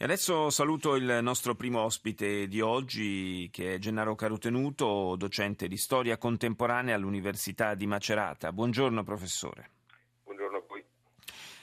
E adesso saluto il nostro primo ospite di oggi, che è Gennaro Carutenuto, docente di storia contemporanea all'Università di Macerata. Buongiorno professore.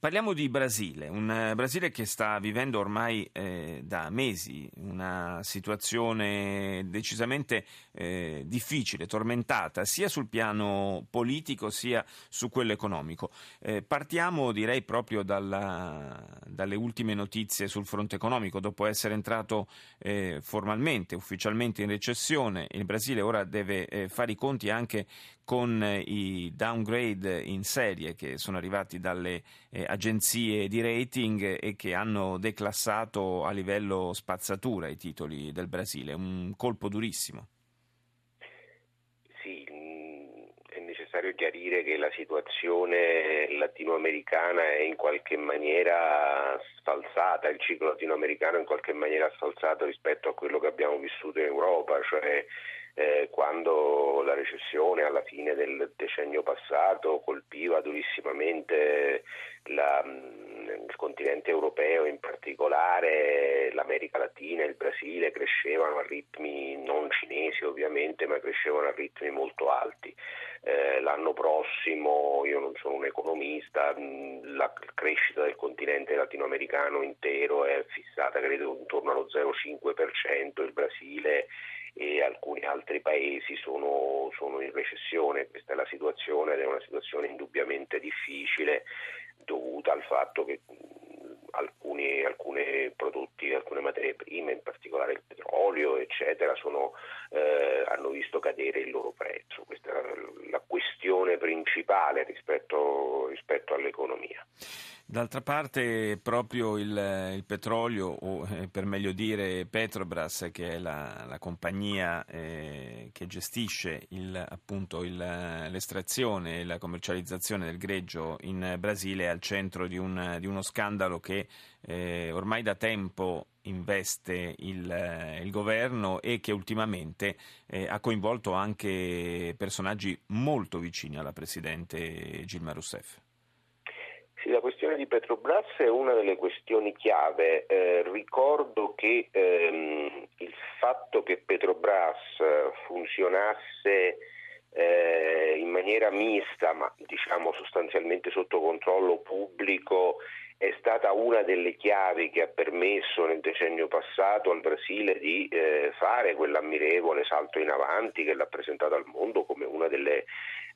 Parliamo di Brasile, un eh, Brasile che sta vivendo ormai eh, da mesi una situazione decisamente eh, difficile, tormentata, sia sul piano politico sia su quello economico. Eh, partiamo direi proprio dalla, dalle ultime notizie sul fronte economico. Dopo essere entrato eh, formalmente, ufficialmente in recessione, il Brasile ora deve eh, fare i conti anche con i downgrade in serie che sono arrivati dalle agenzie di rating e che hanno declassato a livello spazzatura i titoli del Brasile. Un colpo durissimo. Sì, mm, è necessario chiarire che la situazione latinoamericana è in qualche maniera sfalsata, il ciclo latinoamericano è in qualche maniera sfalsato rispetto a quello che abbiamo vissuto in Europa, cioè eh, quando la recessione alla fine del decennio passato colpiva durissimamente la, mm, il continente europeo, in particolare l'America Latina e il Brasile crescevano a ritmi non cinesi ovviamente, ma crescevano a ritmi molto alti. Eh, l'anno prossimo, io non sono un economista, mm, la crescita del continente latinoamericano intero è fissata credo intorno allo 0,5%, il Brasile e alcuni altri paesi sono, sono, in recessione. Questa è la situazione ed è una situazione indubbiamente difficile dovuta al fatto che alcuni, alcuni prodotti, alcune materie prime, in particolare il petrolio, eccetera, sono, eh, visto cadere il loro prezzo. Questa è la, questione principale rispetto, rispetto all'economia. D'altra parte proprio il, il petrolio, o eh, per meglio dire Petrobras, che è la, la compagnia eh, che gestisce il, appunto il, l'estrazione e la commercializzazione del greggio in Brasile, è al centro di, un, di uno scandalo che eh, ormai da tempo investe il, il, governo e che ultimamente eh, ha coinvolto anche personaggi molto vicini alla Presidente Gilma Rousseff. Sì, la questione di Petrobras è una delle questioni chiave. Eh, ricordo che ehm, il fatto che Petrobras funzionasse eh, in maniera mista, ma diciamo sostanzialmente sotto controllo pubblico, è stata una delle chiavi che ha permesso nel decennio passato al Brasile di eh, fare quell'ammirevole salto in avanti che l'ha presentato al mondo come una delle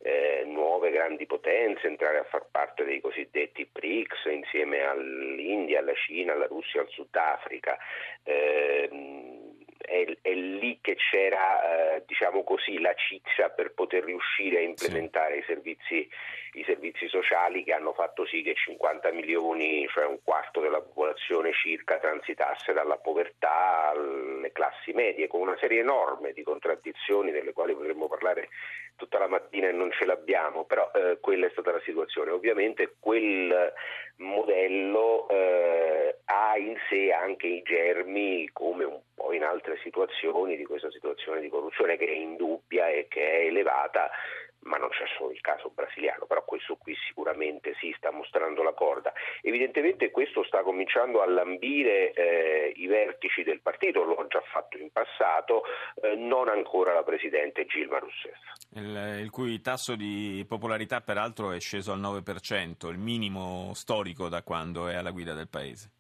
eh, nuove grandi potenze, entrare a far parte dei cosiddetti BRICS insieme all'India, alla Cina, alla Russia, al Sudafrica. Eh, è, è, che c'era eh, diciamo così, la ciccia per poter riuscire a implementare sì. i, servizi, i, servizi, sociali che hanno fatto sì che 50 milioni, cioè un quarto della popolazione circa, transitasse dalla povertà alle classi medie, con una serie enorme di contraddizioni delle quali potremmo parlare tutta la mattina e non ce l'abbiamo, però eh, quella è stata la situazione. Ovviamente quel modello eh, ha in sé anche i germi, come un po' in altre situazioni, di questa situazione di corruzione che è indubbia e che è elevata ma non c'è solo il caso brasiliano, però questo qui sicuramente si sta mostrando la corda. Evidentemente questo sta cominciando a lambire eh, i vertici del partito, lo ha già fatto in passato, eh, non ancora la Presidente Gilma Rousseff. Il, il, cui tasso di popolarità peraltro è sceso al 9%, il minimo storico da quando è alla guida del Paese.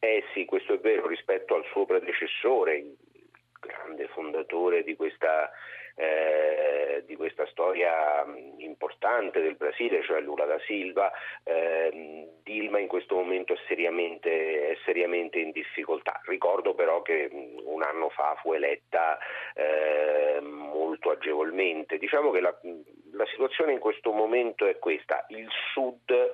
Eh sì, questo è vero rispetto al suo predecessore, il grande fondatore di questa eh, di questa storia importante del Brasile, cioè Lula da Silva, eh, Dilma in questo momento è seriamente, è seriamente, in difficoltà. Ricordo però che un anno fa fu eletta eh, molto agevolmente. Diciamo che la, la situazione in questo momento è questa. Il Sud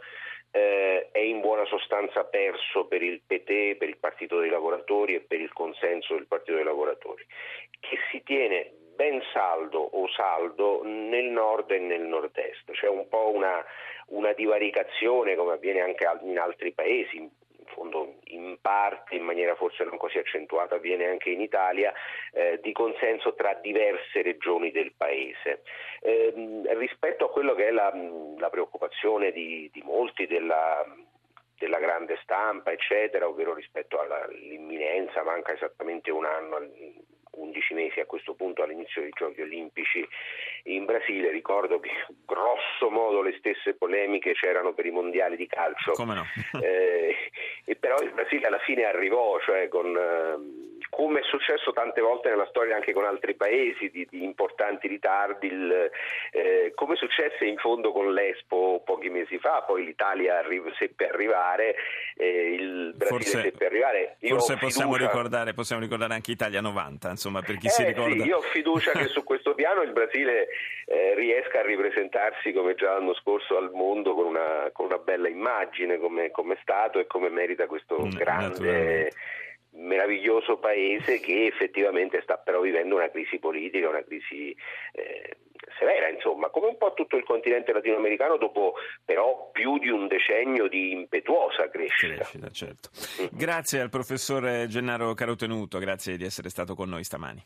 eh, è in buona sostanza perso per il PT, per il Partito dei Lavoratori e per il consenso del Partito dei Lavoratori, che si tiene ben saldo o saldo nel nord e nel nord-est. C'è un po' una, una divaricazione come avviene anche in altri paesi, fondo in parte, in maniera forse non così accentuata, avviene anche in Italia, eh, di consenso tra diverse regioni del Paese. Eh, rispetto a quello che è la, la preoccupazione di, di molti della della grande stampa, eccetera, ovvero rispetto all'imminenza, manca esattamente un anno 11 mesi a questo punto all'inizio dei giochi olimpici in Brasile. Ricordo che grosso modo le stesse polemiche c'erano per i mondiali di calcio. Come no? eh, e però il Brasile alla fine arrivò, cioè con, eh, come è successo tante volte nella storia anche con altri paesi di, di importanti ritardi, il, eh, come successe in fondo con l'Expo pochi mesi fa, poi l'Italia arri- seppe arrivare, eh, il Brasile forse, seppe arrivare. Io forse possiamo ricordare, possiamo ricordare, anche Italia 90, insomma, per chi si eh, ricorda. Sì, io ho fiducia che su questo piano il Brasile eh, riesca a ripresentarsi come già l'anno scorso al mondo con una, con una bella immagine come, come Stato e come merita questo mm, grande meraviglioso paese che effettivamente sta però vivendo una crisi politica, una crisi eh, severa, insomma, come un po' tutto il continente latinoamericano dopo però più di un decennio di impetuosa crescita. crescita certo. Grazie al professore Gennaro Carotenuto, grazie di essere stato con noi stamani.